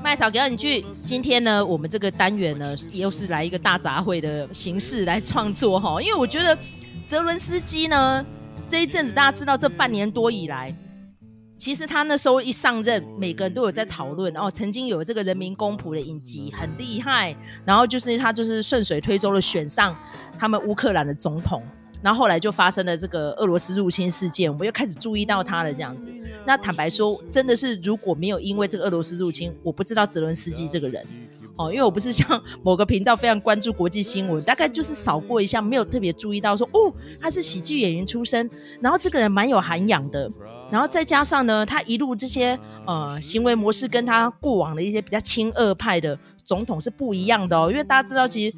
麦嫂给你句，今天呢，我们这个单元呢，又是来一个大杂烩的形式来创作哈，因为我觉得泽伦斯基呢，这一阵子大家知道，这半年多以来。其实他那时候一上任，每个人都有在讨论哦。曾经有这个人民公仆的影集很厉害，然后就是他就是顺水推舟的选上他们乌克兰的总统，然后后来就发生了这个俄罗斯入侵事件，我们又开始注意到他了这样子。那坦白说，真的是如果没有因为这个俄罗斯入侵，我不知道泽伦斯基这个人。哦，因为我不是像 某个频道非常关注国际新闻，大概就是扫过一下，没有特别注意到说哦，他是喜剧演员出身，然后这个人蛮有涵养的，然后再加上呢，他一路这些呃行为模式跟他过往的一些比较亲俄派的总统是不一样的哦，因为大家知道其实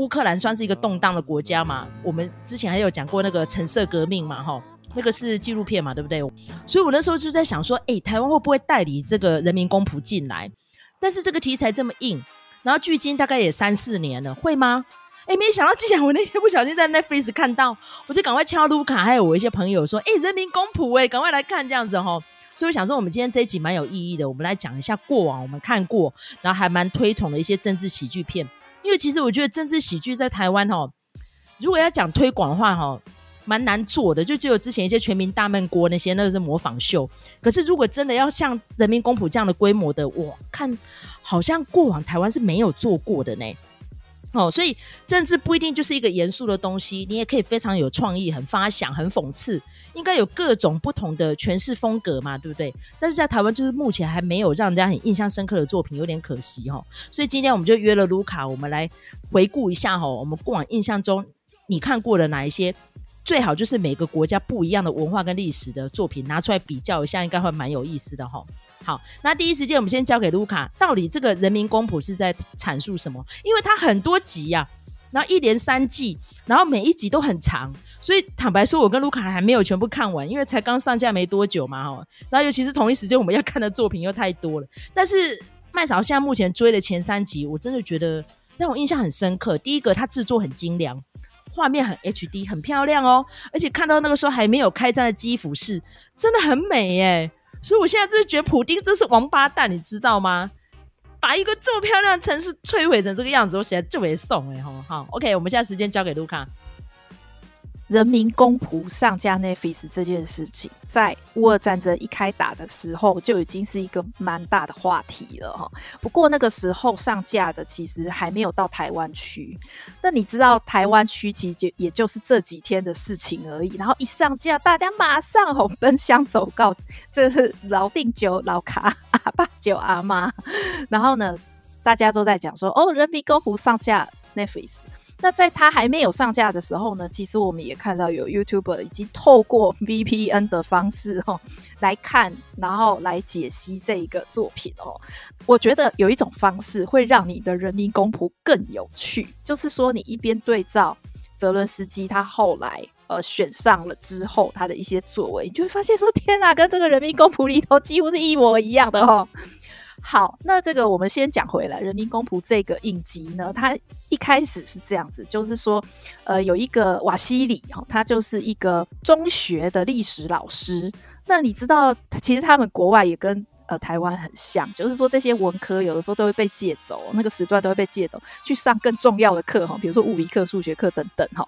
乌克兰算是一个动荡的国家嘛，我们之前还有讲过那个橙色革命嘛，哈，那个是纪录片嘛，对不对？所以我那时候就在想说，哎，台湾会不会代理这个人民公仆进来？但是这个题材这么硬，然后距今大概也三四年了，会吗？哎，没想到，既然我那天不小心在 Netflix 看到，我就赶快敲卢卡，还有我一些朋友说，哎，人民公仆，哎，赶快来看这样子哈。所以我想说，我们今天这一集蛮有意义的，我们来讲一下过往我们看过，然后还蛮推崇的一些政治喜剧片。因为其实我觉得政治喜剧在台湾哈，如果要讲推广的话哈。蛮难做的，就只有之前一些全民大闷锅那些，那个是模仿秀。可是如果真的要像人民公仆这样的规模的，我看好像过往台湾是没有做过的呢。哦，所以政治不一定就是一个严肃的东西，你也可以非常有创意、很发想、很讽刺，应该有各种不同的诠释风格嘛，对不对？但是在台湾就是目前还没有让人家很印象深刻的作品，有点可惜哦。所以今天我们就约了卢卡，我们来回顾一下哈，我们过往印象中你看过的哪一些？最好就是每个国家不一样的文化跟历史的作品拿出来比较一下，应该会蛮有意思的哈。好，那第一时间我们先交给卢卡，到底这个人民公仆是在阐述什么？因为它很多集呀、啊，然后一连三季，然后每一集都很长，所以坦白说，我跟卢卡还没有全部看完，因为才刚上架没多久嘛哈。然后尤其是同一时间我们要看的作品又太多了，但是麦嫂现在目前追的前三集，我真的觉得让我印象很深刻。第一个，它制作很精良。画面很 HD，很漂亮哦，而且看到那个时候还没有开战的基辅市，真的很美耶。所以我现在真的觉得普丁真是王八蛋，你知道吗？把一个这么漂亮的城市摧毁成这个样子，我写在就会送哎，好好，OK，我们现在时间交给卢卡。人民公仆上架 Netflix 这件事情，在乌俄战争一开打的时候就已经是一个蛮大的话题了哈。不过那个时候上架的其实还没有到台湾区，那你知道台湾区其实也就是这几天的事情而已。然后一上架，大家马上红奔相走告，这是老定酒老卡阿爸酒阿妈。然后呢，大家都在讲说哦，人民公仆上架 Netflix。那在它还没有上架的时候呢，其实我们也看到有 YouTuber 已经透过 VPN 的方式哦来看，然后来解析这一个作品哦。我觉得有一种方式会让你的人民公仆更有趣，就是说你一边对照泽伦斯基他后来呃选上了之后他的一些作为，你就会发现说天哪，跟这个人民公仆里头几乎是一模一样的哦。好，那这个我们先讲回来，人民公仆这个影集呢，它一开始是这样子，就是说，呃，有一个瓦西里哈，他就是一个中学的历史老师。那你知道，其实他们国外也跟呃台湾很像，就是说这些文科有的时候都会被借走，那个时段都会被借走去上更重要的课哈，比如说物理课、数学课等等哈。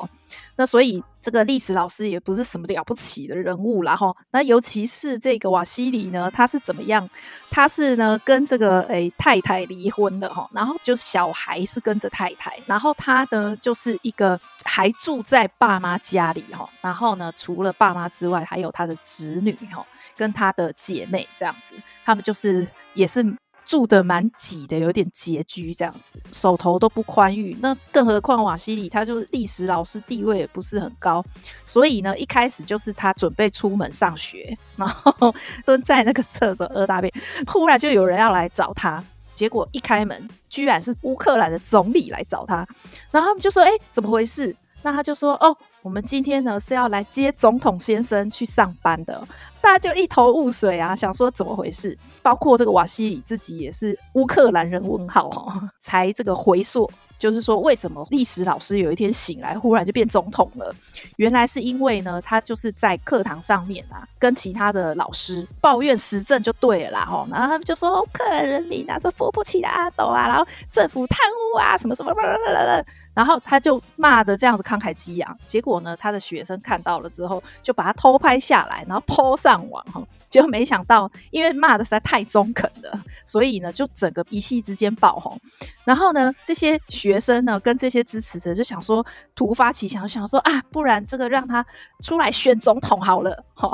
那所以这个历史老师也不是什么了不起的人物啦哈。那尤其是这个瓦西里呢，他是怎么样？他是呢跟这个诶、太太离婚了哈，然后就是小孩是跟着太太，然后他呢就是一个还住在爸妈家里哈，然后呢除了爸妈之外，还有他的子女哈，跟他的姐妹这样子，他们就是也是。住的蛮挤的，有点拮据这样子，手头都不宽裕。那更何况瓦西里他就是历史老师，地位也不是很高，所以呢，一开始就是他准备出门上学，然后蹲在那个厕所屙大便，忽然就有人要来找他，结果一开门，居然是乌克兰的总理来找他，然后他们就说：“哎，怎么回事？”那他就说：“哦，我们今天呢是要来接总统先生去上班的。”大家就一头雾水啊，想说怎么回事？包括这个瓦西里自己也是乌克兰人问号哦，才这个回溯就是说为什么历史老师有一天醒来，忽然就变总统了？原来是因为呢，他就是在课堂上面啊，跟其他的老师抱怨时政就对了啦，吼，然后他们就说乌克兰人民啊，说扶不起的阿斗啊，然后政府贪污啊，什么什么啦啦啦啦。然后他就骂的这样子慷慨激昂，结果呢，他的学生看到了之后，就把他偷拍下来，然后 po 上网哈，结果没想到，因为骂的实在太中肯了，所以呢，就整个一夕之间爆红。然后呢，这些学生呢，跟这些支持者就想说，突发奇想，想说啊，不然这个让他出来选总统好了哈。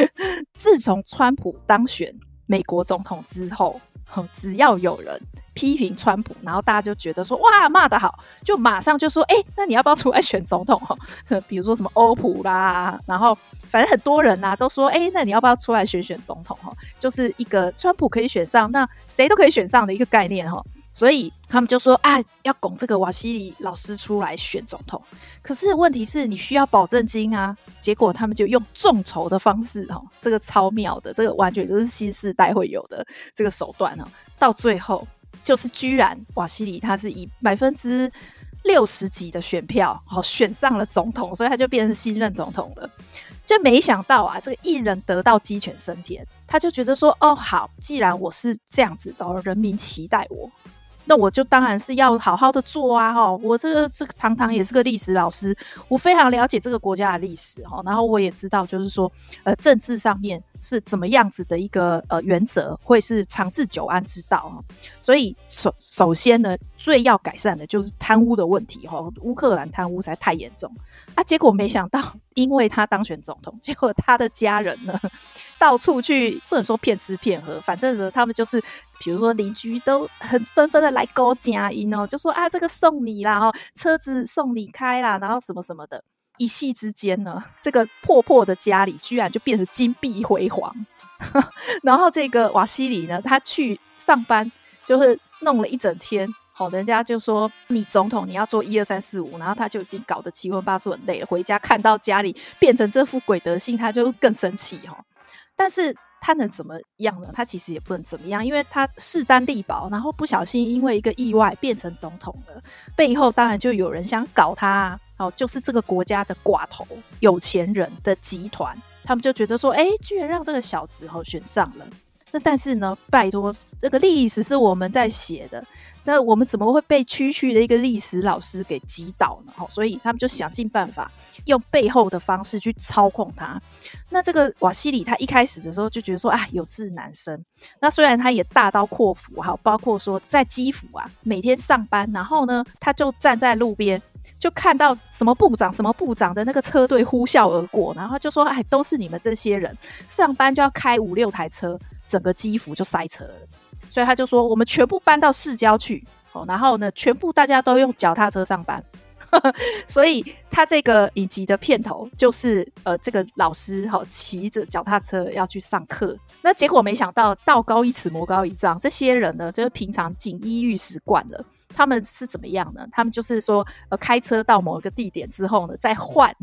自从川普当选美国总统之后，只要有人。批评川普，然后大家就觉得说哇骂得好，就马上就说哎，那你要不要出来选总统？哈，比如说什么欧普啦，然后反正很多人呐、啊、都说哎，那你要不要出来选选总统？哈，就是一个川普可以选上，那谁都可以选上的一个概念哈。所以他们就说啊，要拱这个瓦西里老师出来选总统。可是问题是你需要保证金啊，结果他们就用众筹的方式哈，这个超妙的，这个完全就是新世代会有的这个手段哦，到最后。就是居然瓦西里他是以百分之六十几的选票，好选上了总统，所以他就变成新任总统了。就没想到啊，这个一人得道鸡犬升天，他就觉得说，哦好，既然我是这样子的，人民期待我。那我就当然是要好好的做啊！哈，我这个这个堂堂也是个历史老师，我非常了解这个国家的历史哈。然后我也知道，就是说，呃，政治上面是怎么样子的一个呃原则，会是长治久安之道。所以首首先呢，最要改善的就是贪污的问题哈。乌克兰贪污实在太严重啊！结果没想到，因为他当选总统，结果他的家人呢，到处去不能说骗吃骗喝，反正呢，他们就是。比如说邻居都很纷纷的来勾佳音哦，就说啊，这个送你啦，哈，车子送你开啦，然后什么什么的，一夕之间呢，这个破破的家里居然就变得金碧辉煌。然后这个瓦西里呢，他去上班就是弄了一整天，好，人家就说你总统你要做一二三四五，然后他就已经搞得七荤八素很累了，回家看到家里变成这副鬼德性，他就更生气哈。但是。他能怎么样呢？他其实也不能怎么样，因为他势单力薄，然后不小心因为一个意外变成总统了，背后当然就有人想搞他啊，哦，就是这个国家的寡头有钱人的集团，他们就觉得说，哎，居然让这个小子哦选上了，那但是呢，拜托，这个历史是我们在写的。那我们怎么会被区区的一个历史老师给击倒呢？所以他们就想尽办法用背后的方式去操控他。那这个瓦西里他一开始的时候就觉得说啊，有志难伸。那虽然他也大刀阔斧哈，包括说在基辅啊，每天上班，然后呢，他就站在路边，就看到什么部长什么部长的那个车队呼啸而过，然后就说哎，都是你们这些人上班就要开五六台车，整个基辅就塞车了。所以他就说，我们全部搬到市郊去，哦，然后呢，全部大家都用脚踏车上班。所以他这个影集的片头就是，呃，这个老师哈骑着脚踏车要去上课。那结果没想到，道高一尺，魔高一丈。这些人呢，就是平常锦衣玉食惯了，他们是怎么样呢？他们就是说，呃，开车到某一个地点之后呢，再换。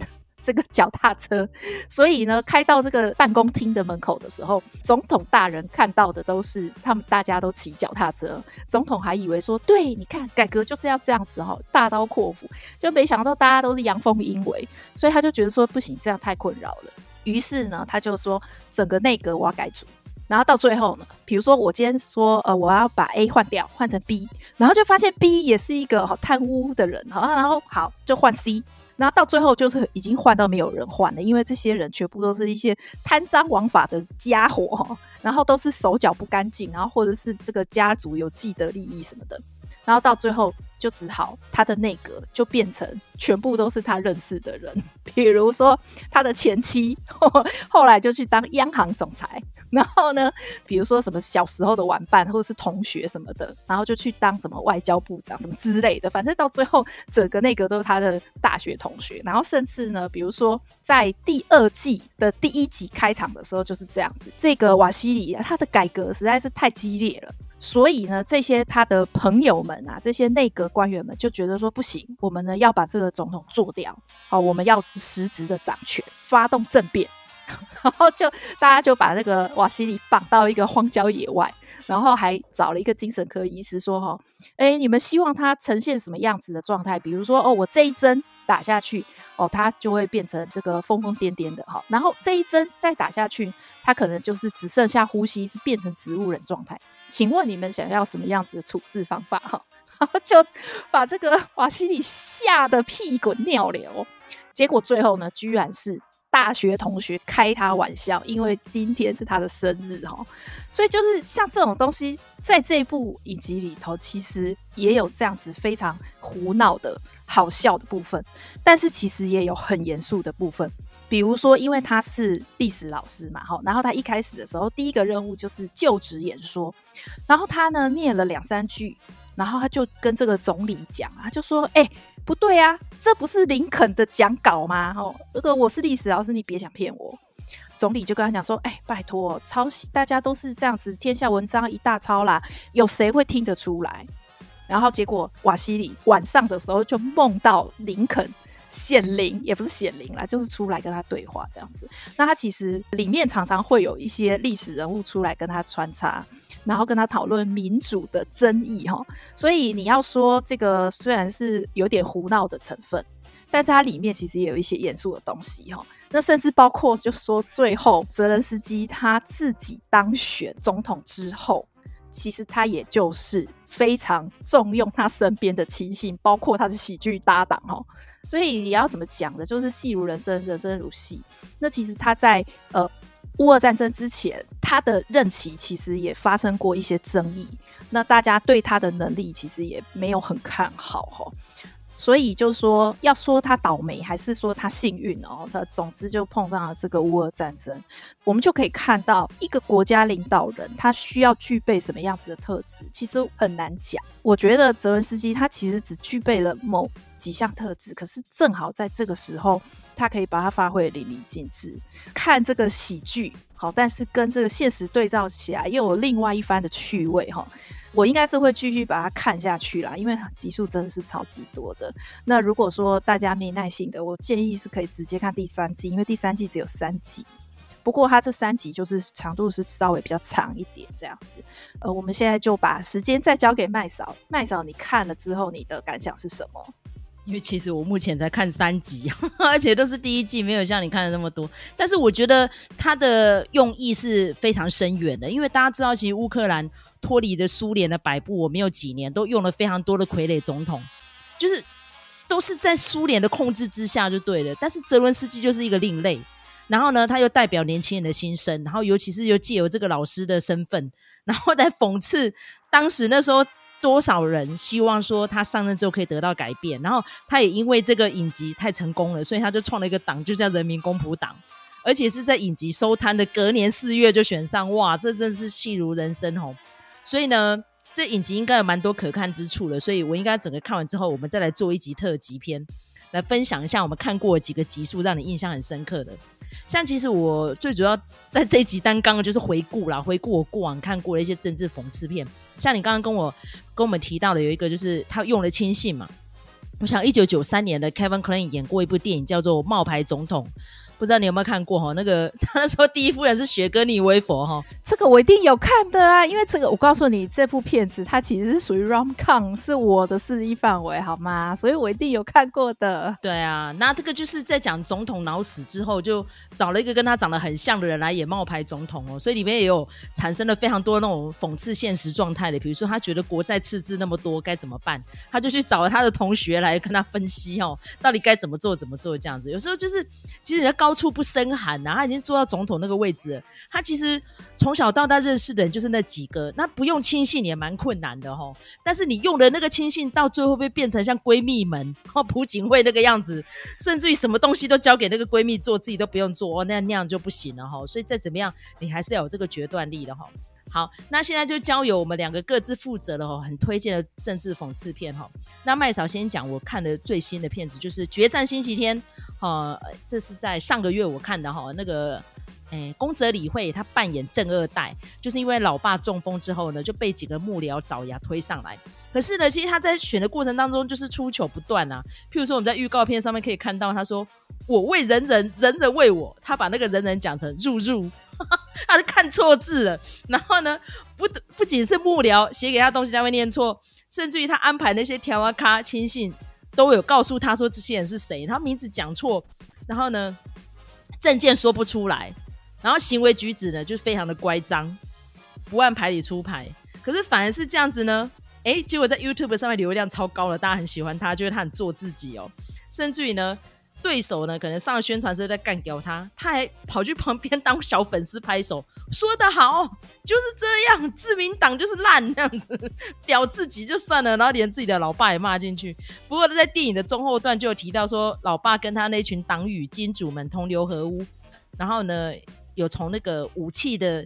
这个脚踏车，所以呢，开到这个办公厅的门口的时候，总统大人看到的都是他们大家都骑脚踏车。总统还以为说，对，你看改革就是要这样子哈，大刀阔斧，就没想到大家都是阳奉阴违，所以他就觉得说不行，这样太困扰了。于是呢，他就说整个内阁我要改组，然后到最后呢，比如说我今天说呃我要把 A 换掉，换成 B，然后就发现 B 也是一个好贪污的人，好，然后好就换 C。然后到最后就是已经换到没有人换了，因为这些人全部都是一些贪赃枉法的家伙，然后都是手脚不干净，然后或者是这个家族有既得利益什么的，然后到最后就只好他的内阁就变成全部都是他认识的人，比如说他的前妻 后来就去当央行总裁。然后呢，比如说什么小时候的玩伴或者是同学什么的，然后就去当什么外交部长什么之类的，反正到最后整个内阁都是他的大学同学。然后甚至呢，比如说在第二季的第一集开场的时候就是这样子，这个瓦西里他的改革实在是太激烈了，所以呢，这些他的朋友们啊，这些内阁官员们就觉得说不行，我们呢要把这个总统做掉，好，我们要实质的掌权，发动政变。然后就大家就把那个瓦西里绑到一个荒郊野外，然后还找了一个精神科医师说：“哈，哎，你们希望他呈现什么样子的状态？比如说，哦，我这一针打下去，哦，他就会变成这个疯疯癫癫的哈。然后这一针再打下去，他可能就是只剩下呼吸，是变成植物人状态。请问你们想要什么样子的处置方法？哈，然后就把这个 瓦西里吓得屁滚尿流。结果最后呢，居然是。”大学同学开他玩笑，因为今天是他的生日哈，所以就是像这种东西，在这部影集里头，其实也有这样子非常胡闹的好笑的部分，但是其实也有很严肃的部分。比如说，因为他是历史老师嘛，哈，然后他一开始的时候，第一个任务就是就职演说，然后他呢念了两三句，然后他就跟这个总理讲啊，就说，哎、不对啊，这不是林肯的讲稿吗？哦，这个我是历史老师，你别想骗我。总理就跟他讲说：“哎，拜托，抄袭大家都是这样子，天下文章一大抄啦，有谁会听得出来？”然后结果瓦西里晚上的时候就梦到林肯显灵，也不是显灵啦，就是出来跟他对话这样子。那他其实里面常常会有一些历史人物出来跟他穿插。然后跟他讨论民主的争议哈，所以你要说这个虽然是有点胡闹的成分，但是它里面其实也有一些严肃的东西哈。那甚至包括就说最后泽伦斯基他自己当选总统之后，其实他也就是非常重用他身边的亲信，包括他的喜剧搭档哈。所以你要怎么讲的，就是戏如人生，人生如戏。那其实他在呃。乌俄战争之前，他的任期其实也发生过一些争议，那大家对他的能力其实也没有很看好哈，所以就是说，要说他倒霉还是说他幸运哦，他总之就碰上了这个乌俄战争，我们就可以看到一个国家领导人他需要具备什么样子的特质，其实很难讲。我觉得泽文斯基他其实只具备了某几项特质，可是正好在这个时候。他可以把它发挥淋漓尽致，看这个喜剧好，但是跟这个现实对照起来，又有另外一番的趣味哈。我应该是会继续把它看下去啦，因为集数真的是超级多的。那如果说大家没耐性的，我建议是可以直接看第三季，因为第三季只有三集。不过它这三集就是长度是稍微比较长一点这样子。呃，我们现在就把时间再交给麦嫂，麦嫂你看了之后你的感想是什么？因为其实我目前才看三集，而且都是第一季，没有像你看的那么多。但是我觉得它的用意是非常深远的，因为大家知道，其实乌克兰脱离的苏联的摆布，我没有几年都用了非常多的傀儡总统，就是都是在苏联的控制之下就对了。但是泽伦斯基就是一个另类，然后呢，他又代表年轻人的心声，然后尤其是又借由这个老师的身份，然后来讽刺当时那时候。多少人希望说他上任之后可以得到改变，然后他也因为这个影集太成功了，所以他就创了一个党，就叫人民公仆党，而且是在影集收摊的隔年四月就选上，哇，这真是戏如人生哦！所以呢，这影集应该有蛮多可看之处的，所以我应该整个看完之后，我们再来做一集特辑篇，来分享一下我们看过的几个集数，让你印象很深刻的。像其实我最主要在这一集单刚就是回顾啦，回顾我过往看过的一些政治讽刺片。像你刚刚跟我跟我们提到的有一个，就是他用了亲信嘛。我想一九九三年的 Kevin Cline 演过一部电影叫做《冒牌总统》。不知道你有没有看过哈？那个 他那时候第一夫人是雪歌妮薇佛哈，这个我一定有看的啊，因为这个我告诉你，这部片子它其实是属于 rom-com，是我的势力范围，好吗？所以我一定有看过的。对啊，那这个就是在讲总统脑死之后，就找了一个跟他长得很像的人来演冒牌总统哦，所以里面也有产生了非常多那种讽刺现实状态的，比如说他觉得国债赤字那么多该怎么办，他就去找了他的同学来跟他分析哦，到底该怎么做怎么做这样子。有时候就是其实人家高。高处不胜寒呐，他已经坐到总统那个位置了。他其实从小到大认识的人就是那几个，那不用亲信也蛮困难的齁。但是你用的那个亲信，到最后会变成像闺蜜们哦，朴槿惠那个样子，甚至于什么东西都交给那个闺蜜做，自己都不用做，哦，那样那样就不行了哈。所以再怎么样，你还是要有这个决断力的哈。好，那现在就交由我们两个各自负责的齁，很推荐的政治讽刺片齁。那麦嫂先讲，我看的最新的片子就是《决战星期天》。哦，这是在上个月我看的哈，那个，诶，宫泽理惠他扮演正二代，就是因为老爸中风之后呢，就被几个幕僚爪牙推上来。可是呢，其实他在选的过程当中就是出糗不断啊。譬如说，我们在预告片上面可以看到，他说：“我为人人，人人为我。他把那个人人讲成入入，他是看错字了。然后呢，不不仅是幕僚写给他东西他会念错，甚至于他安排那些条啊咖亲信都有告诉他说这些人是谁，他名字讲错，然后呢，证件说不出来，然后行为举止呢就非常的乖张，不按牌理出牌。可是反而是这样子呢，哎，结果在 YouTube 上面流量超高了，大家很喜欢他，觉得他很做自己哦，甚至于呢。对手呢，可能上了宣传车在干掉他，他还跑去旁边当小粉丝拍手，说得好，就是这样，自民党就是烂这样子，表自己就算了，然后连自己的老爸也骂进去。不过他在电影的中后段就有提到说，老爸跟他那群党羽金主们同流合污，然后呢，有从那个武器的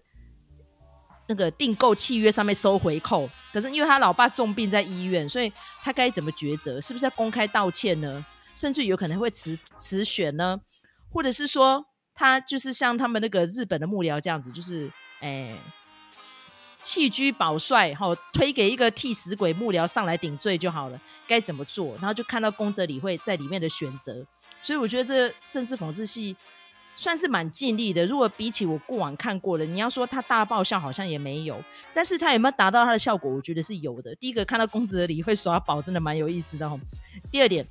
那个订购契约上面收回扣。可是因为他老爸重病在医院，所以他该怎么抉择？是不是要公开道歉呢？甚至有可能会辞辞选呢，或者是说他就是像他们那个日本的幕僚这样子，就是诶、欸、弃居保帅，好推给一个替死鬼幕僚上来顶罪就好了，该怎么做？然后就看到宫泽理惠在里面的选择，所以我觉得这政治讽刺戏算是蛮尽力的。如果比起我过往看过的，你要说他大爆笑好像也没有，但是他有没有达到他的效果？我觉得是有的。第一个看到宫泽理惠耍宝，真的蛮有意思的哦。第二点。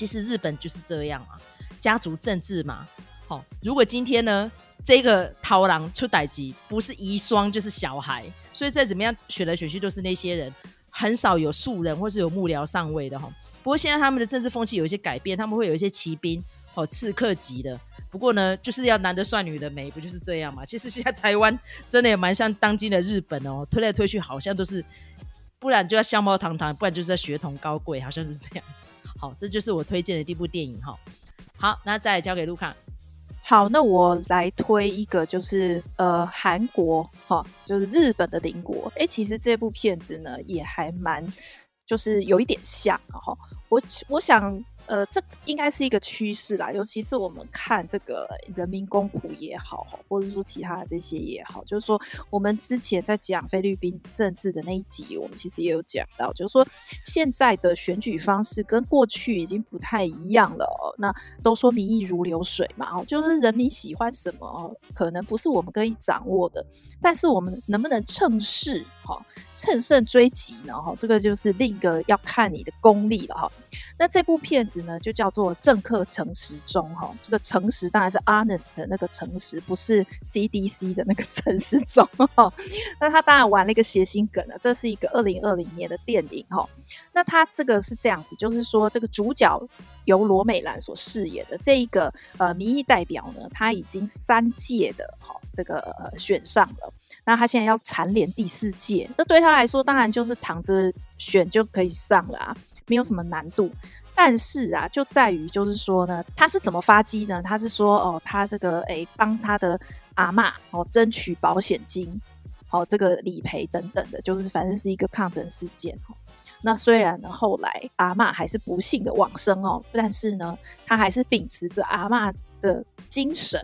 其实日本就是这样啊，家族政治嘛。好、如果今天呢，这个桃郎出代志，不是遗孀就是小孩，所以再怎么样选来选去都是那些人，很少有素人或是有幕僚上位的哈、不过现在他们的政治风气有一些改变，他们会有一些骑兵哦，刺客级的。不过呢，就是要男的帅女的美，不就是这样嘛？其实现在台湾真的也蛮像当今的日本哦，推来推去好像都是。不然就要相貌堂堂，不然就是要血统高贵，好像是这样子。好，这就是我推荐的第一部电影哈。好，那再交给路卡。好，那我来推一个，就是呃韩国哈，就是日本的邻国。哎、其实这部片子呢也还蛮，就是有一点像哈。我我想。呃，这应该是一个趋势啦，尤其是我们看这个人民公仆也好，或者说其他的这些也好，就是说我们之前在讲菲律宾政治的那一集，我们其实也有讲到，就是说现在的选举方式跟过去已经不太一样了哦。那都说民意如流水嘛，哦，就是人民喜欢什么，可能不是我们可以掌握的，但是我们能不能趁势哈，乘胜追击呢？哈，这个就是另一个要看你的功力了哈。那这部片子呢，就叫做《政客诚实中》哈。这个诚实当然是 honest 的那个诚实，不是 CDC 的那个诚实中哈。那他当然玩了一个谐星梗了。这是一个二零二零年的电影哈。那他这个是这样子，就是说这个主角由罗美兰所饰演的这一个呃民意代表呢，他已经三届的哈这个呃选上了。那他现在要蝉联第四届，那对他来说当然就是躺着选就可以上了啊。没有什么难度，但是啊，就在于就是说呢，他是怎么发迹呢？他是说哦，他这个诶帮他的阿嬷哦争取保险金，哦这个理赔等等的，就是反正是一个抗争事件哦。那虽然呢，后来阿嬷还是不幸的往生哦，但是呢，他还是秉持着阿嬷的精神。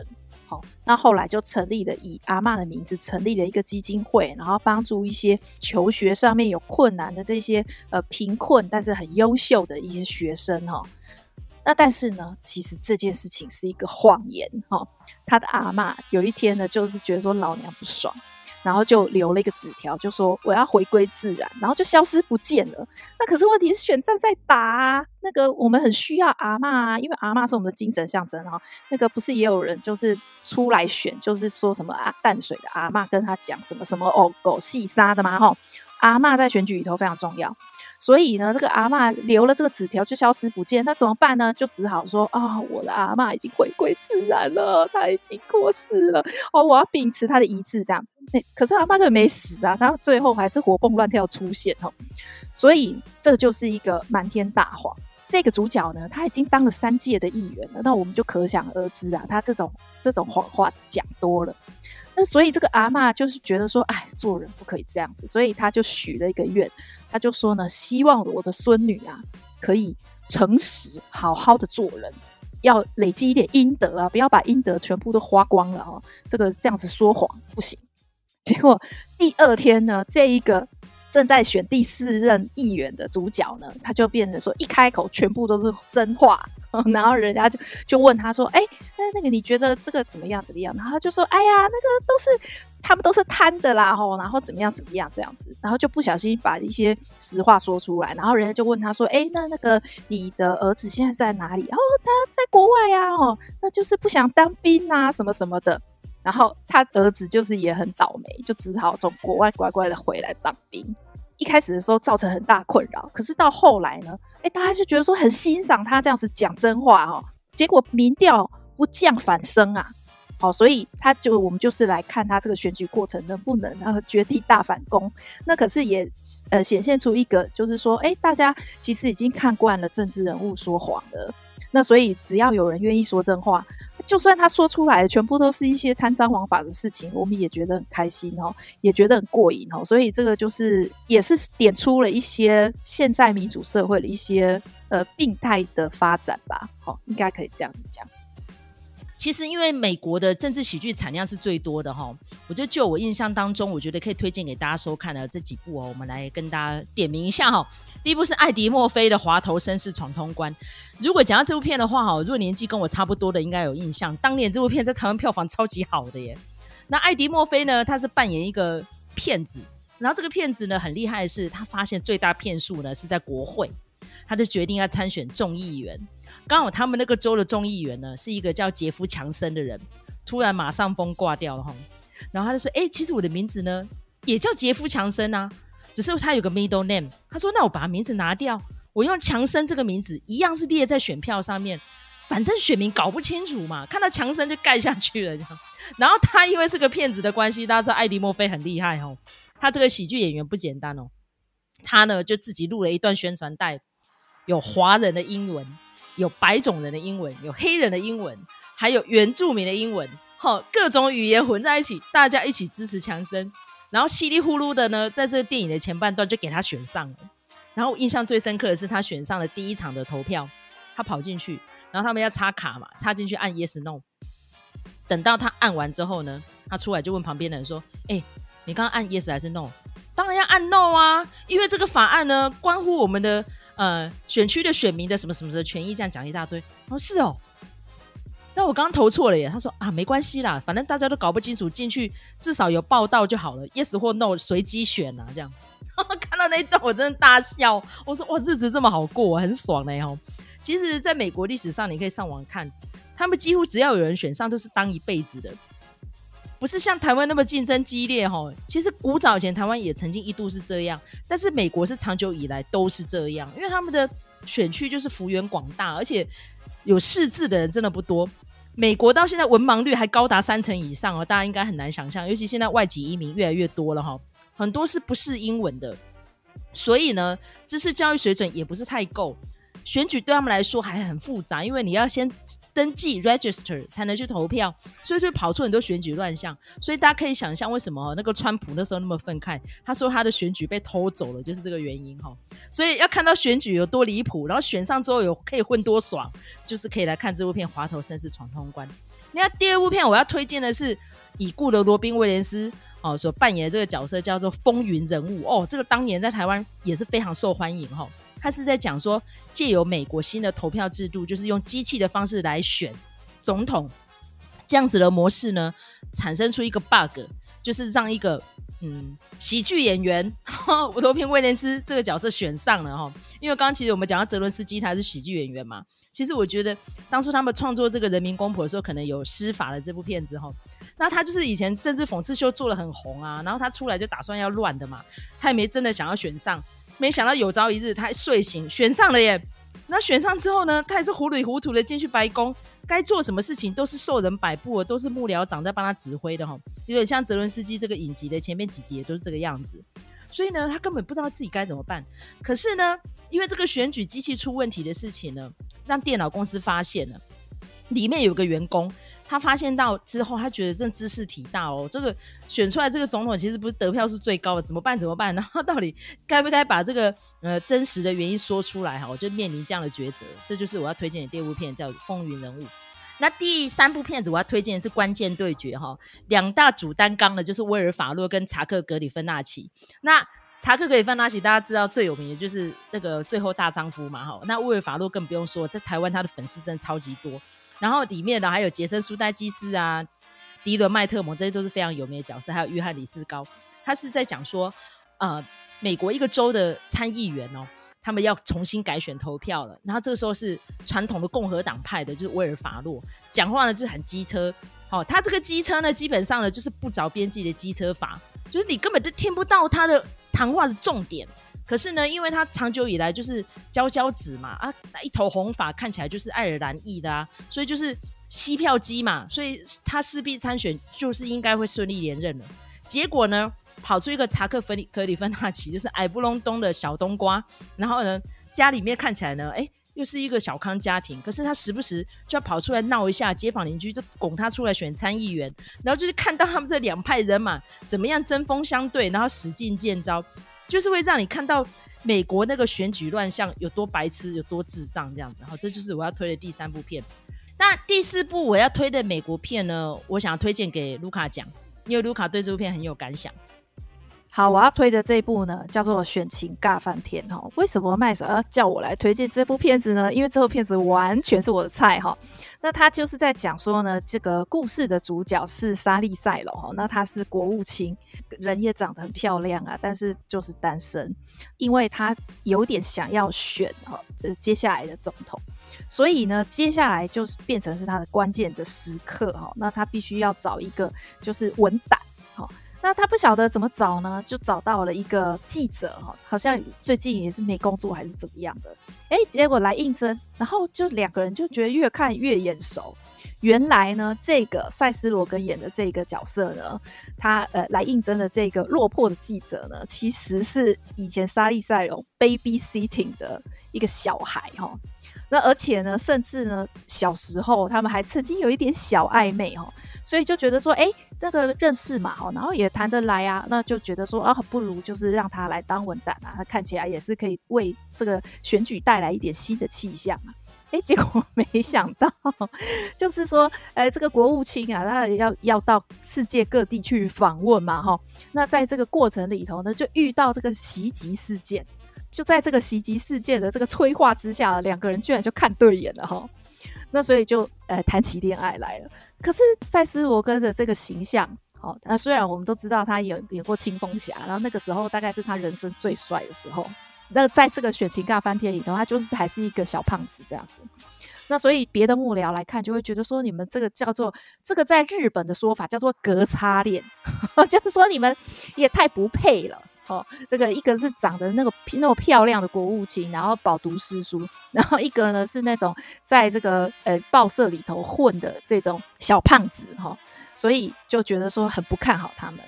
好，那后来就成立了以阿嬷的名字成立了一个基金会，然后帮助一些求学上面有困难的这些呃贫困但是很优秀的一些学生哈。那但是呢，其实这件事情是一个谎言哈。他的阿嬷有一天呢，就是觉得说老娘不爽。然后就留了一个纸条，就说我要回归自然，然后就消失不见了。那可是问题是选战在打啊，那个我们很需要阿嬷啊，因为阿嬷是我们的精神象征啊。那个不是也有人就是出来选，就是说什么啊淡水的阿嬷跟他讲什么什么哦狗细沙的嘛哈。阿嬷在选举里头非常重要。所以呢，这个阿嬷留了这个纸条就消失不见，那怎么办呢？就只好说啊、哦，我的阿嬷已经回归自然了，她已经过世了。哦，我要秉持她的遗志这样子。欸、可是阿嬷就没死啊，她最后还是活蹦乱跳出现哦。所以这就是一个瞒天大谎。这个主角呢，他已经当了三届的议员了，那我们就可想而知啊，他这种这种谎话讲多了。那所以这个阿嬷就是觉得说，哎，做人不可以这样子，所以他就许了一个愿，他就说呢，希望我的孙女啊可以诚实，好好的做人，要累积一点阴德啊，不要把阴德全部都花光了哦。这个这样子说谎不行。结果第二天呢，这一个正在选第四任议员的主角呢，他就变成说，一开口全部都是真话，然后人家就就问他说：“哎，那那个你觉得这个怎么样？怎么样？”然后他就说：“哎呀，那个都是他们都是贪的啦，吼，然后怎么样怎么样这样子，然后就不小心把一些实话说出来，然后人家就问他说：‘哎，那那个你的儿子现在在哪里？’哦，他在国外呀，哦，那就是不想当兵啊，什么什么的。”然后他儿子就是也很倒霉，就只好从国外乖乖的回来当兵。一开始的时候造成很大困扰，可是到后来呢，哎，大家就觉得说很欣赏他这样子讲真话哦。结果民调不降反升啊，好，所以他就我们就是来看他这个选举过程能不能然后绝地大反攻。那可是也呃显现出一个就是说，哎，大家其实已经看惯了政治人物说谎了。那所以只要有人愿意说真话。就算他说出来的全部都是一些贪赃枉法的事情，我们也觉得很开心哦，也觉得很过瘾哦。所以这个就是也是点出了一些现在民主社会的一些呃病态的发展吧。好、应该可以这样子讲。其实因为美国的政治喜剧产量是最多的哈，我就就我印象当中，我觉得可以推荐给大家收看的这几部哦，我们来跟大家点名一下哈。第一部是艾迪墨菲的《滑头绅士闯通关》。如果讲到这部片的话，哈，如果年纪跟我差不多的，应该有印象。当年这部片在台湾票房超级好的耶。那艾迪墨菲呢，他是扮演一个骗子，然后这个骗子呢很厉害的是，他发现最大骗术呢是在国会，他就决定要参选众议员。刚好他们那个州的众议员呢是一个叫杰夫强森的人，突然马上风挂掉了哈。然后他就说：“哎，其实我的名字呢也叫杰夫强森啊。”只是他有个 middle name，他说：“那我把名字拿掉，我用强森这个名字，一样是列在选票上面，反正选民搞不清楚嘛，看到强森就盖下去了。然后他因为是个骗子的关系，大家知道艾迪墨菲很厉害哦，他这个喜剧演员不简单哦，他呢就自己录了一段宣传带，有华人的英文，有白种人的英文，有黑人的英文，还有原住民的英文，好，各种语言混在一起，大家一起支持强森。”然后稀里呼噜的呢，在这个电影的前半段就给他选上了。然后印象最深刻的是他选上了第一场的投票，他跑进去，然后他们要插卡嘛，插进去按 yes no。等到他按完之后呢，他出来就问旁边的人说：“哎，你刚刚按 yes 还是 no？” 当然要按 no 啊，因为这个法案呢关乎我们的呃选区的选民的什么什么的权益，这样讲一大堆。哦，是哦。那我刚刚投错了耶，他说啊，没关系啦，反正大家都搞不清楚，进去至少有报道就好了，yes 或 no 随机选啊，这样。看到那一段我真的大笑，我说哇，日子这么好过，很爽嘞吼。其实，在美国历史上，你可以上网看，他们几乎只要有人选上，都是当一辈子的，不是像台湾那么竞争激烈吼。其实古早以前台湾也曾经一度是这样，但是美国是长久以来都是这样，因为他们的选区就是幅员广大，而且有识字的人真的不多。美国到现在文盲率还高达三成以上哦，大家应该很难想象，尤其现在外籍移民越来越多了哈，很多是不是英文的，所以呢，知识教育水准也不是太够。选举对他们来说还很复杂，因为你要先登记 register 才能去投票，所以就跑出很多选举乱象。所以大家可以想象为什么那个川普那时候那么愤慨，他说他的选举被偷走了，就是这个原因哈。所以要看到选举有多离谱，然后选上之后有可以混多爽，就是可以来看这部片《滑头绅士闯通关》。那第二部片我要推荐的是已故的罗宾威廉斯哦所扮演的这个角色叫做风云人物哦，这个当年在台湾也是非常受欢迎哈。他是在讲说，借由美国新的投票制度，就是用机器的方式来选总统，这样子的模式呢，产生出一个 bug，就是让一个嗯喜剧演员 罗宾威廉斯这个角色选上了哈。因为刚刚其实我们讲到泽伦斯基他是喜剧演员嘛，其实我觉得当初他们创作这个《人民公仆》的时候，可能有施法了这部片子哈。那他就是以前政治讽刺秀做的很红啊，然后他出来就打算要乱的嘛，他也没真的想要选上。没想到有朝一日，他睡醒选上了耶。那选上之后呢，他也是糊里糊涂的进去白宫，该做什么事情都是受人摆布，都是幕僚长在帮他指挥的哈。有点像泽伦斯基这个影集的前面几集也都是这个样子。所以呢，他根本不知道自己该怎么办。可是呢，因为这个选举机器出问题的事情呢，让电脑公司发现了，里面有个员工。他发现到之后，他觉得这知识体大哦，这个选出来这个总统其实不是得票是最高的，怎么办？怎么办？然后到底该不该把这个呃真实的原因说出来？哈，我就面临这样的抉择。这就是我要推荐的第二部片，叫《风云人物》。那第三部片子我要推荐的是《关键对决》哈，两大主担纲的就是威尔法洛跟查克格里芬纳奇。那查克·格里芬纳奇大家知道最有名的就是那个最后大丈夫嘛，哈，那威尔法洛更不用说，在台湾他的粉丝真的超级多。然后里面呢还有杰森·苏戴基斯啊、迪伦·麦特蒙，这些都是非常有名的角色，还有约翰·李斯高，他是在讲说，呃，美国一个州的参议员哦，他们要重新改选投票了，然后这个时候是传统的共和党派的，就是威尔法洛讲话呢就是很机车，好、哦，他这个机车呢基本上呢就是不着边际的机车法，就是你根本就听不到他的。谈话的重点，可是呢，因为他长久以来就是佼佼者嘛，啊，那一头红发看起来就是爱尔兰裔的啊，所以就是吸票机嘛，所以他势必参选，就是应该会顺利连任了。结果呢，跑出一个查克·芬里格里芬纳奇，就是矮不隆咚的小冬瓜，然后呢，家里面看起来呢，哎，又是一个小康家庭，可是他时不时就要跑出来闹一下，街坊邻居就拱他出来选参议员，然后就是看到他们这两派人马怎么样针锋相对，然后使劲见招，就是会让你看到美国那个选举乱象有多白痴，有多智障这样子。然后，这就是我要推的第三部片。那第四部我要推的美国片呢，我想要推荐给卢卡讲，因为卢卡对这部片很有感想。好，我要推的这一部呢，叫做《选情尬翻天》哈。为什么麦嫂要叫我来推荐这部片子呢？因为这部片子完全是我的菜哈。那他就是在讲说呢，这个故事的主角是莎莉赛罗哈。那他是国务卿，人也长得很漂亮啊，但是就是单身，因为他有点想要选哈，这接下来的总统，所以呢，接下来就是变成是他的关键的时刻哈。那他必须要找一个就是稳胆。那他不晓得怎么找呢？就找到了一个记者哈，好像最近也是没工作还是怎么样的，哎，结果来应征，然后就两个人就觉得越看越眼熟。原来呢，这个塞斯罗根演的这个角色呢，他呃来应征的这个落魄的记者呢，其实是以前莎莉赛隆 babysitting 的一个小孩哈。那而且呢，甚至呢，小时候他们还曾经有一点小暧昧哈。所以就觉得说，哎、这个认识嘛，然后也谈得来啊，那就觉得说，啊，不如就是让他来当文胆啊，他看起来也是可以为这个选举带来一点新的气象啊。哎、结果没想到，就是说，哎、这个国务卿啊，他要要到世界各地去访问嘛，哈，那在这个过程里头呢，就遇到这个袭击事件，就在这个袭击事件的这个催化之下，两个人居然就看对眼了，哈。那所以就呃谈起恋爱来了。可是赛斯罗根的这个形象，好、那虽然我们都知道他演演过《青蜂侠》，然后那个时候大概是他人生最帅的时候。那在这个选情尬翻天里头，他就是还是一个小胖子这样子。那所以别的幕僚来看，就会觉得说，你们这个叫做这个在日本的说法叫做隔差恋，就是说你们也太不配了。哦，这个一个是长得那个那么漂亮的国务卿，然后饱读诗书，然后一个呢是那种在这个呃报社里头混的这种小胖子哈、哦，所以就觉得说很不看好他们。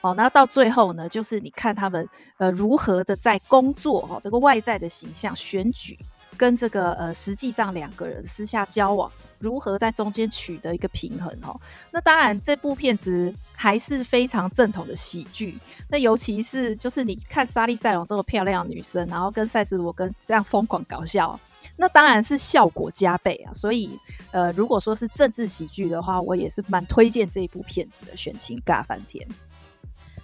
哦，那到最后呢，就是你看他们呃如何的在工作哈、哦，这个外在的形象选举。跟这个呃，实际上两个人私下交往，如何在中间取得一个平衡哦？那当然，这部片子还是非常正统的喜剧。那尤其是就是你看莎莉赛隆这么漂亮的女生，然后跟赛斯罗根这样疯狂搞笑，那当然是效果加倍啊。所以呃，如果说是政治喜剧的话，我也是蛮推荐这一部片子的，选情尬翻天。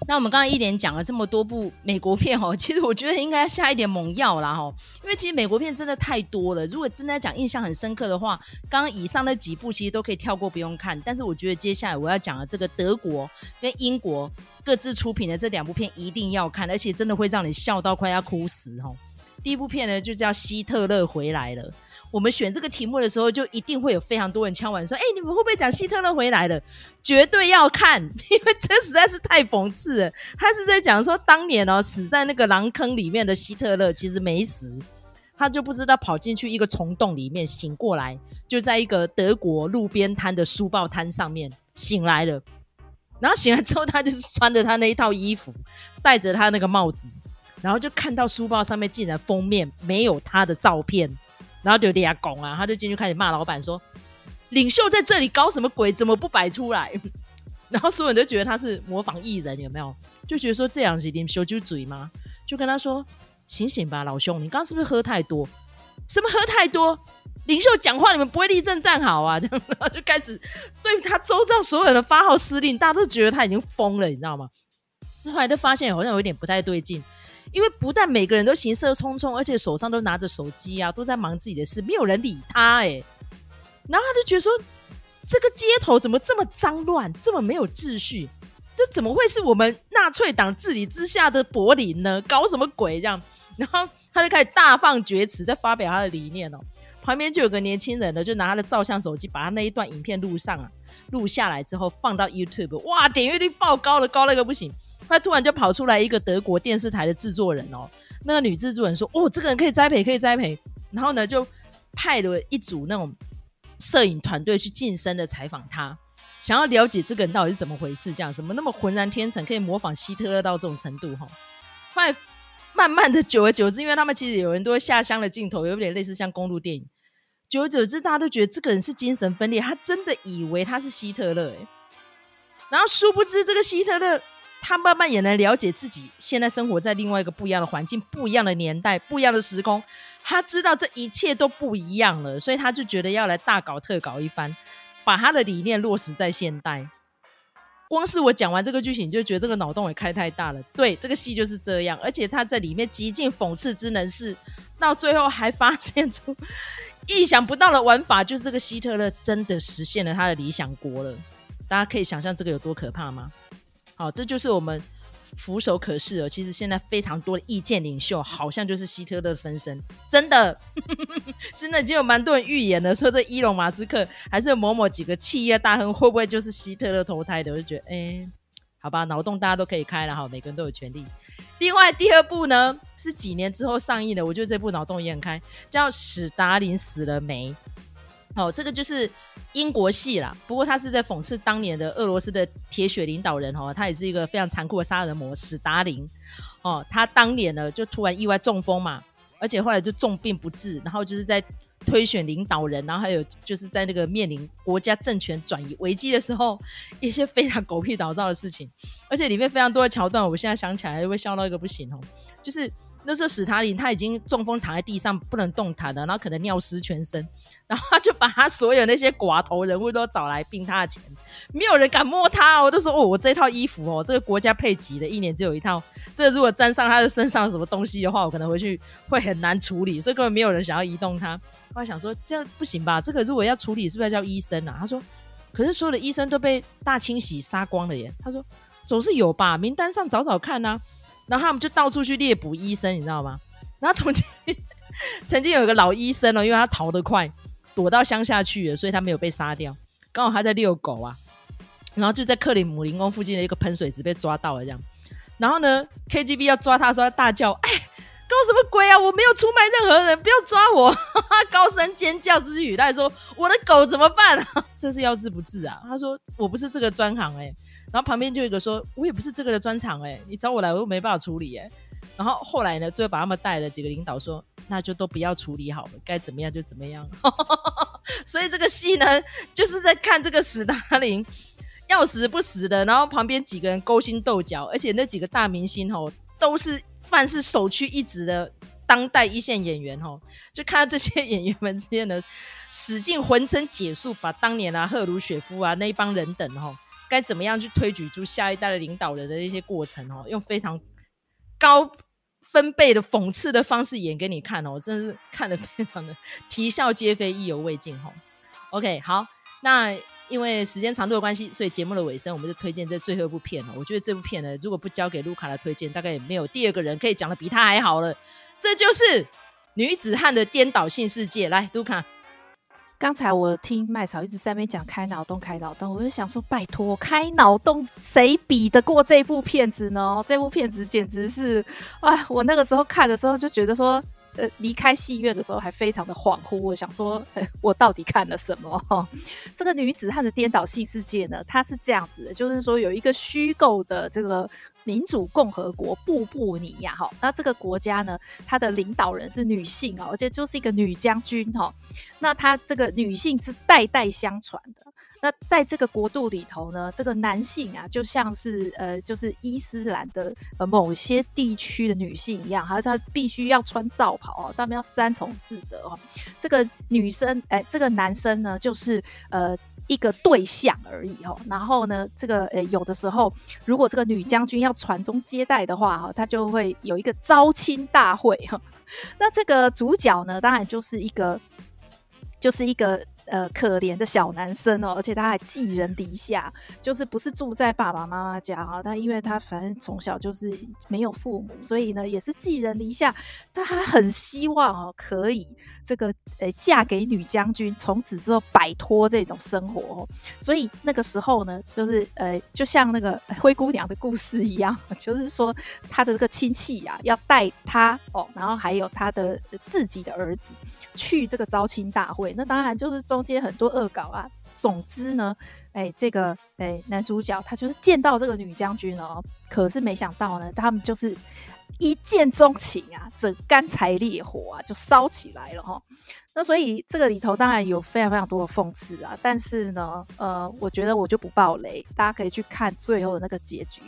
那我们刚刚一连讲了这么多部美国片哦，其实我觉得应该下一点猛药啦哈，因为其实美国片真的太多了。如果真的要讲印象很深刻的话，刚刚以上那几部其实都可以跳过不用看。但是我觉得接下来我要讲的这个德国跟英国各自出品的这两部片一定要看，而且真的会让你笑到快要哭死哦。第一部片呢就叫《希特勒回来了》。我们选这个题目的时候，就一定会有非常多人敲完说：“哎、你们会不会讲希特勒回来了？绝对要看，因为这实在是太讽刺了。他是在讲说，当年哦死在那个狼坑里面的希特勒其实没死，他就不知道跑进去一个虫洞里面，醒过来就在一个德国路边摊的书报摊上面醒来了。然后醒来之后，他就是穿着他那一套衣服，戴着他那个帽子，然后就看到书报上面竟然封面没有他的照片。”然后就立下拱啊，他就进去开始骂老板说：“领袖在这里搞什么鬼？怎么不摆出来？” 然后所有人都觉得他是模仿艺人，有没有？就觉得说这样子领袖就嘴吗？就跟他说：“醒醒吧，老兄，你刚刚是不是喝太多？什么喝太多？领袖讲话你们不会立正站好啊？”这样，然后就开始对他周遭所有人的发号施令，大家都觉得他已经疯了，你知道吗？后来就发现好像有点不太对劲。因为不但每个人都行色匆匆，而且手上都拿着手机啊，都在忙自己的事，没有人理他哎。然后他就觉得说，这个街头怎么这么脏乱，这么没有秩序？这怎么会是我们纳粹党治理之下的柏林呢？搞什么鬼这样？然后他就开始大放厥词，在发表他的理念哦。旁边就有个年轻人呢，就拿他的照相手机，把他那一段影片录上啊，录下来之后放到 YouTube，哇，点阅率爆高了，高了个不行。他突然就跑出来一个德国电视台的制作人哦，那个女制作人说：“哦，这个人可以栽培，可以栽培。”然后呢，就派了一组那种摄影团队去近身的采访他，想要了解这个人到底是怎么回事，这样怎么那么浑然天成，可以模仿希特勒到这种程度哈？后来慢慢的，久而久之，因为他们其实有人都会下乡的镜头，有点类似像公路电影。久而久之，大家都觉得这个人是精神分裂，他真的以为他是希特勒哎，然后殊不知这个希特勒，他慢慢也能了解自己现在生活在另外一个不一样的环境、不一样的年代、不一样的时空，他知道这一切都不一样了，所以他就觉得要来大搞特搞一番，把他的理念落实在现代。光是我讲完这个剧情，你就觉得这个脑洞也开太大了。对，这个戏就是这样，而且他在里面极尽讽刺之能事，到最后还发现出。意想不到的玩法，就是这个希特勒真的实现了他的理想国了。大家可以想象这个有多可怕吗？好，这就是我们俯首可视了。其实现在非常多的意见领袖，好像就是希特勒分身，真的。现在已经有蛮多人预言了，说这伊隆马斯克还是某某几个企业大亨，会不会就是希特勒投胎的？我就觉得，哎、好吧，脑洞大家都可以开了哈，每个人都有权利。另外第二部呢，是几年之后上映的，我觉得这部脑洞也很开，叫《史达林死了没》。哦，这个就是英国戏啦，不过他是在讽刺当年的俄罗斯的铁血领导人哦，他也是一个非常残酷的杀人魔史达林。哦，他当年呢就突然意外中风嘛，而且后来就重病不治，然后就是在。推选领导人，然后还有就是在那个面临国家政权转移危机的时候，一些非常狗屁倒灶的事情，而且里面非常多的桥段，我现在想起来会笑到一个不行哦，就是。那时候史塔林他已经中风躺在地上不能动弹了，然后可能尿湿全身，然后他就把他所有那些寡头人物都找来并他的钱，没有人敢摸他。我都说哦，我这套衣服哦，这个国家配给的，一年只有一套。这个如果沾上他的身上什么东西的话，我可能回去会很难处理，所以根本没有人想要移动他。后来想说这样不行吧？这个如果要处理，是不是要叫医生啊？他说，可是所有的医生都被大清洗杀光了耶。他说总是有吧，名单上找找看呐、啊。然后他们就到处去猎捕医生，你知道吗？然后曾经曾经有一个老医生哦，因为他逃得快，躲到乡下去了，所以他没有被杀掉。刚好他在遛狗啊，然后就在克里姆林宫附近的一个喷水池被抓到了，这样。然后呢，KGB 要抓他的时候，他大叫：“哎，搞什么鬼啊！我没有出卖任何人，不要抓我！” 高声尖叫之余，他还说：“我的狗怎么办啊？这是要治不治啊？”他说：“我不是这个专行哎。”然后旁边就有一个说：“我也不是这个的专长哎，你找我来我又没办法处理哎。”然后后来呢，最后把他们带了几个领导说：“那就都不要处理好了，该怎么样就怎么样。”所以这个戏呢，就是在看这个史达林要死不死的，然后旁边几个人勾心斗角，而且那几个大明星哦，都是凡是首屈一指的当代一线演员哦，就看到这些演员们之间的使尽浑身解数，把当年啊赫鲁雪夫啊那一帮人等哦。该怎么样去推举出下一代的领导人的一些过程哦，用非常高分贝的讽刺的方式演给你看哦，真的是看得非常的啼笑皆非，意犹未尽哦。OK，好，那因为时间长度的关系，所以节目的尾声我们就推荐这最后一部片哦。我觉得这部片呢，如果不交给卢卡的推荐，大概也没有第二个人可以讲的比他还好了。这就是女子汉的颠倒性世界，来，卢卡。刚才我听麦嫂一直在那边讲开脑洞，开脑洞，我就想说，拜托，开脑洞谁比得过这部片子呢？这部片子简直是，哎，我那个时候看的时候就觉得说。呃，离开戏院的时候还非常的恍惚，我想说，欸，我到底看了什么？这个女子汉的颠倒性世界呢？它是这样子的，就是说有一个虚构的这个民主共和国布布尼亚哈，那这个国家呢，它的领导人是女性哦，而且就是一个女将军哈，那她这个女性是代代相传的。那在这个国度里头呢，这个男性啊，就像是呃，就是伊斯兰的呃某些地区的女性一样，还有他必须要穿罩袍哦，他们要三从四德哦。这个女生哎，这个男生呢，就是呃一个对象而已哦。然后呢，这个呃，有的时候如果这个女将军要传宗接代的话哈，她就会有一个招亲大会哈。那这个主角呢，当然就是一个，就是一个。呃，可怜的小男生哦，而且他还寄人篱下，就是不是住在爸爸妈妈家哈，他因为他反正从小就是没有父母，所以呢也是寄人篱下，但他很希望哦可以这个呃嫁给女将军，从此之后摆脱这种生活哦，所以那个时候呢，就是呃就像那个灰姑娘的故事一样，就是说他的这个亲戚呀、啊、要带他哦，然后还有他的自己的儿子去这个招亲大会，那当然就是中间很多恶搞啊，总之呢，哎、这个哎、男主角他就是见到这个女将军哦，可是没想到呢，他们就是一见钟情啊，这干柴烈火啊就烧起来了哈。那所以这个里头当然有非常非常多的讽刺啊，但是呢，呃，我觉得我就不爆雷，大家可以去看最后的那个结局，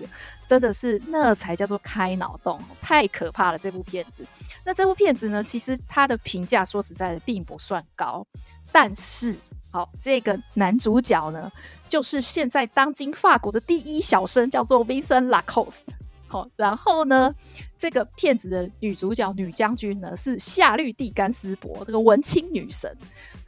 真的是那才叫做开脑洞，太可怕了这部片子。那这部片子呢，其实它的评价说实在的并不算高。但是，好，这个男主角呢，就是现在当今法国的第一小生，叫做 Vincent Lacoste。好，然后呢，这个片子的女主角女将军呢，是夏绿蒂甘斯伯，这个文青女神。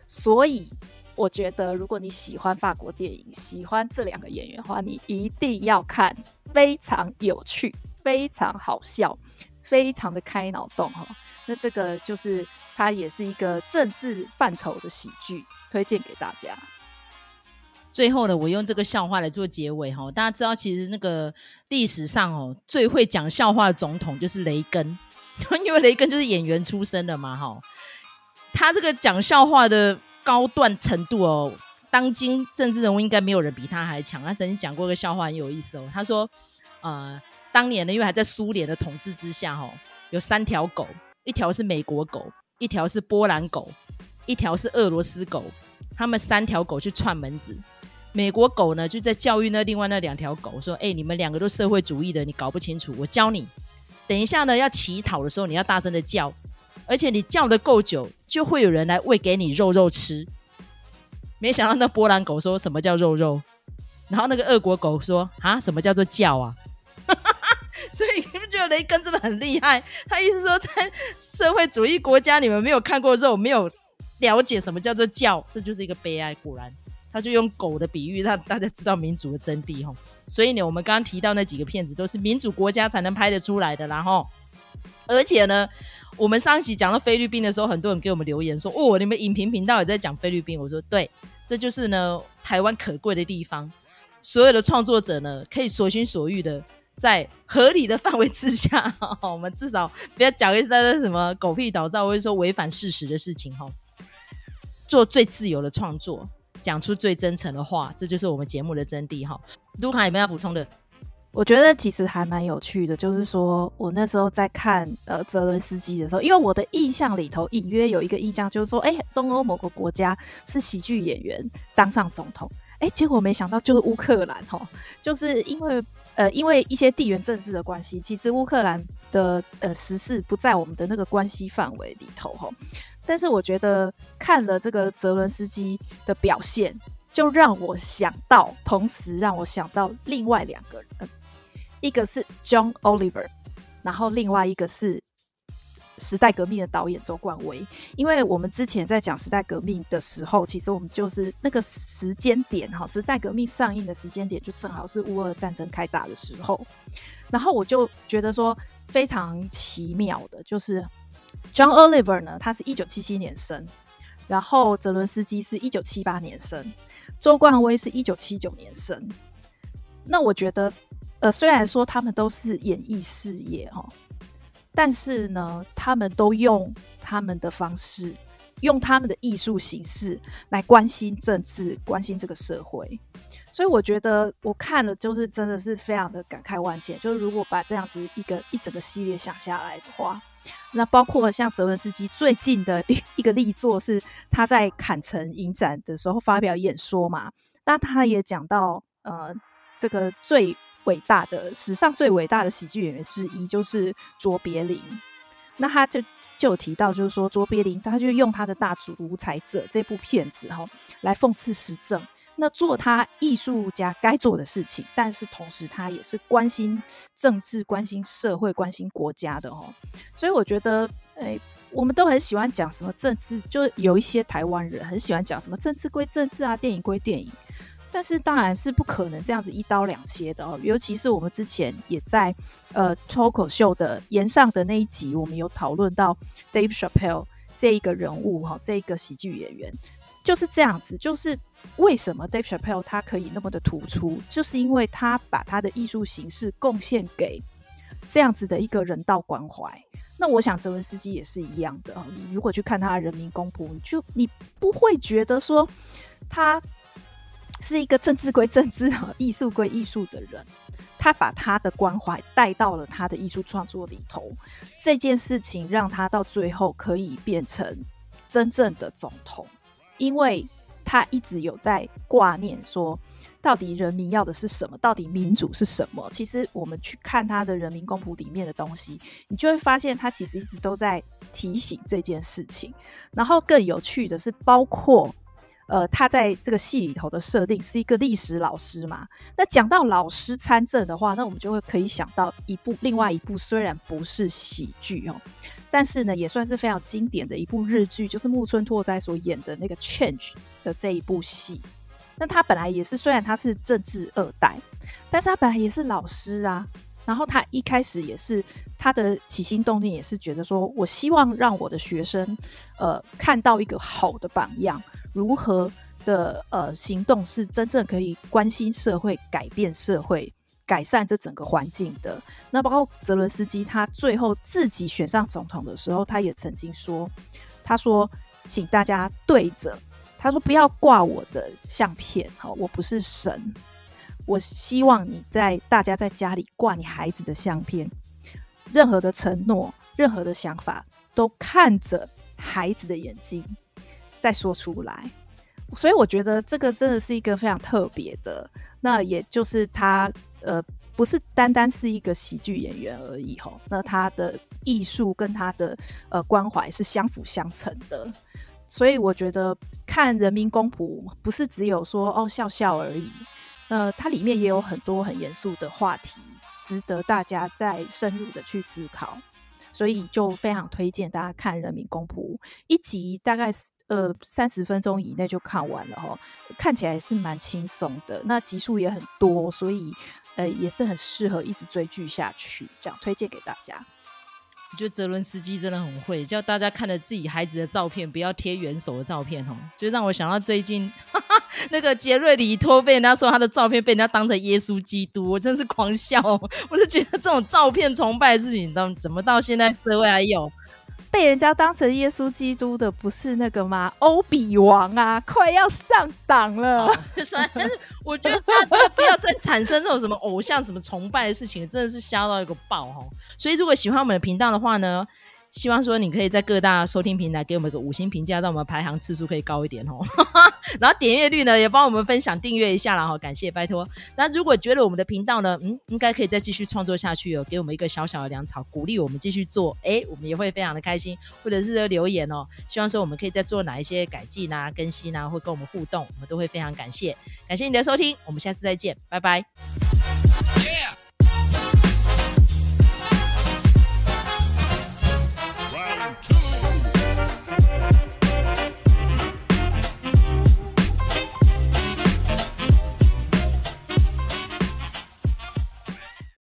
所以，我觉得如果你喜欢法国电影，喜欢这两个演员的话，你一定要看，非常有趣，非常好笑，非常的开脑洞哈。那这个就是它也是一个政治范畴的喜剧，推荐给大家。最后呢，我用这个笑话来做结尾哈。大家知道，其实那个历史上哦，最会讲笑话的总统就是雷根，因为雷根就是演员出身的嘛哈。他这个讲笑话的高段程度哦，当今政治人物应该没有人比他还强。他曾经讲过一个笑话很有意思哦，他说，呃，当年呢，因为还在苏联的统治之下哈，有三条狗。一条是美国狗，一条是波兰狗，一条是俄罗斯狗。他们三条狗去串门子，美国狗呢就在教育那另外那两条狗说：“哎、你们两个都社会主义的，你搞不清楚，我教你。等一下呢，要乞讨的时候，你要大声的叫，而且你叫的够久，就会有人来喂给你肉肉吃。”没想到那波兰狗说什么叫肉肉，然后那个俄国狗说：“啊，什么叫做叫啊？”所以你们觉得雷根真的很厉害？他意思说，在社会主义国家，你们没有看过肉，没有了解什么叫做叫，这就是一个悲哀。果然，他就用狗的比喻，让大家知道民主的真谛。吼，所以呢，我们刚刚提到那几个片子，都是民主国家才能拍得出来的。然后，而且呢，我们上一集讲到菲律宾的时候，很多人给我们留言说：“哦，你们影评频道也在讲菲律宾。”我说：“对，这就是呢台湾可贵的地方，所有的创作者呢可以随心所欲的。”在合理的范围之下，我们至少不要讲一些什么狗屁倒灶，或者说违反事实的事情哈。做最自由的创作，讲出最真诚的话，这就是我们节目的真谛哈。卢卡有没有要补充的？我觉得其实还蛮有趣的，就是说我那时候在看呃泽伦斯基的时候，因为我的印象里头隐约有一个印象，就是说，哎，东欧某个国家是喜剧演员当上总统，哎，结果没想到就是乌克兰哈，就是因为。呃，因为一些地缘政治的关系，其实乌克兰的呃时事不在我们的那个关系范围里头哈。但是我觉得看了这个泽伦斯基的表现，就让我想到，同时让我想到另外两个人，一个是 John Oliver，然后另外一个是。时代革命的导演周冠威，因为我们之前在讲时代革命的时候，其实我们就是那个时间点哈，时代革命上映的时间点就正好是乌俄战争开打的时候，然后我就觉得说非常奇妙的，就是 John Oliver 呢，他是一九七七年生，然后泽伦斯基是一九七八年生，周冠威是一九七九年生，那我觉得，呃，虽然说他们都是演艺事业哈。但是呢，他们都用他们的方式，用他们的艺术形式来关心政治，关心这个社会。所以我觉得我看了，就是真的是非常的感慨万千。就是如果把这样子一个一整个系列想下来的话，那包括像泽文斯基最近的一一个力作是他在坎城影展的时候发表演说嘛，那他也讲到呃这个最。伟大的史上最伟大的喜剧演员之一就是卓别林，那他就就有提到，就是说卓别林他就用他的《大主独裁者》这部片子哈来讽刺时政。那做他艺术家该做的事情，但是同时他也是关心政治、关心社会、关心国家的哦。所以我觉得，哎，我们都很喜欢讲什么政治，就有一些台湾人很喜欢讲什么政治归政治啊，电影归电影。但是当然是不可能这样子一刀两切的哦。尤其是我们之前也在呃脱口秀的延上的那一集，我们有讨论到 Dave Chappelle 这一个人物哈，这一个喜剧演员就是这样子，就是。为什么 Dave Chappelle 他可以那么的突出？就是因为他把他的艺术形式贡献给这样子的一个人道关怀。那我想泽文斯基也是一样的。你如果去看他的人民公仆，你就你不会觉得说他是一个政治归政治、艺术归艺术的人。他把他的关怀带到了他的艺术创作里头，这件事情让他到最后可以变成真正的总统，因为。他一直有在挂念说，到底人民要的是什么？到底民主是什么？其实我们去看他的人民公仆里面的东西，你就会发现他其实一直都在提醒这件事情。然后更有趣的是，包括呃，他在这个戏里头的设定是一个历史老师嘛。那讲到老师参政的话，那我们就会可以想到一部另外一部虽然不是喜剧哦。但是呢，也算是非常经典的一部日剧，就是木村拓哉所演的那个《Change》的这一部戏。那他本来也是，虽然他是政治二代，但是他本来也是老师啊。然后他一开始也是他的起心动念，也是觉得说我希望让我的学生，呃，看到一个好的榜样，如何的呃行动是真正可以关心社会、改变社会。改善这整个环境的。那包括泽伦斯基，他最后自己选上总统的时候，他也曾经说：“他说，请大家对着，他说不要挂我的相片，好，我不是神。我希望你在大家在家里挂你孩子的相片，任何的承诺，任何的想法，都看着孩子的眼睛再说出来。所以我觉得这个真的是一个非常特别的。那也就是他。”呃，不是单单是一个喜剧演员而已吼，那他的艺术跟他的呃关怀是相辅相成的，所以我觉得看人民公仆不是只有说哦笑笑而已，呃，它里面也有很多很严肃的话题，值得大家再深入的去思考，所以就非常推荐大家看人民公仆，一集大概呃三十分钟以内就看完了吼，看起来是蛮轻松的，那集数也很多，所以。呃，也是很适合一直追剧下去，这样推荐给大家。我觉得泽伦斯基真的很会，叫大家看着自己孩子的照片，不要贴元首的照片哦。就让我想到最近哈 哈那个杰瑞里托被人家说他的照片被人家当成耶稣基督，我真是狂笑。我就觉得这种照片崇拜的事情，到怎么到现在社会还有？被人家当成耶稣基督的不是那个吗？欧比王啊，快要上档了。但是我觉得大家不要再产生那种什么偶像、什么崇拜的事情，真的是瞎到一个爆哈。所以如果喜欢我们的频道的话呢，希望说你可以在各大收听平台给我们一个五星评价，让我们排行次数可以高一点哦。然后点阅率呢也帮我们分享订阅一下啦，哈，感谢拜托。那如果觉得我们的频道呢，嗯，应该可以再继续创作下去哦，给我们一个小小的粮草，鼓励我们继续做，哎，我们也会非常的开心。或者是留言哦，希望说我们可以再做哪一些改进啊、更新啊，会跟我们互动，我们都会非常感谢。感谢你的收听，我们下次再见，拜拜。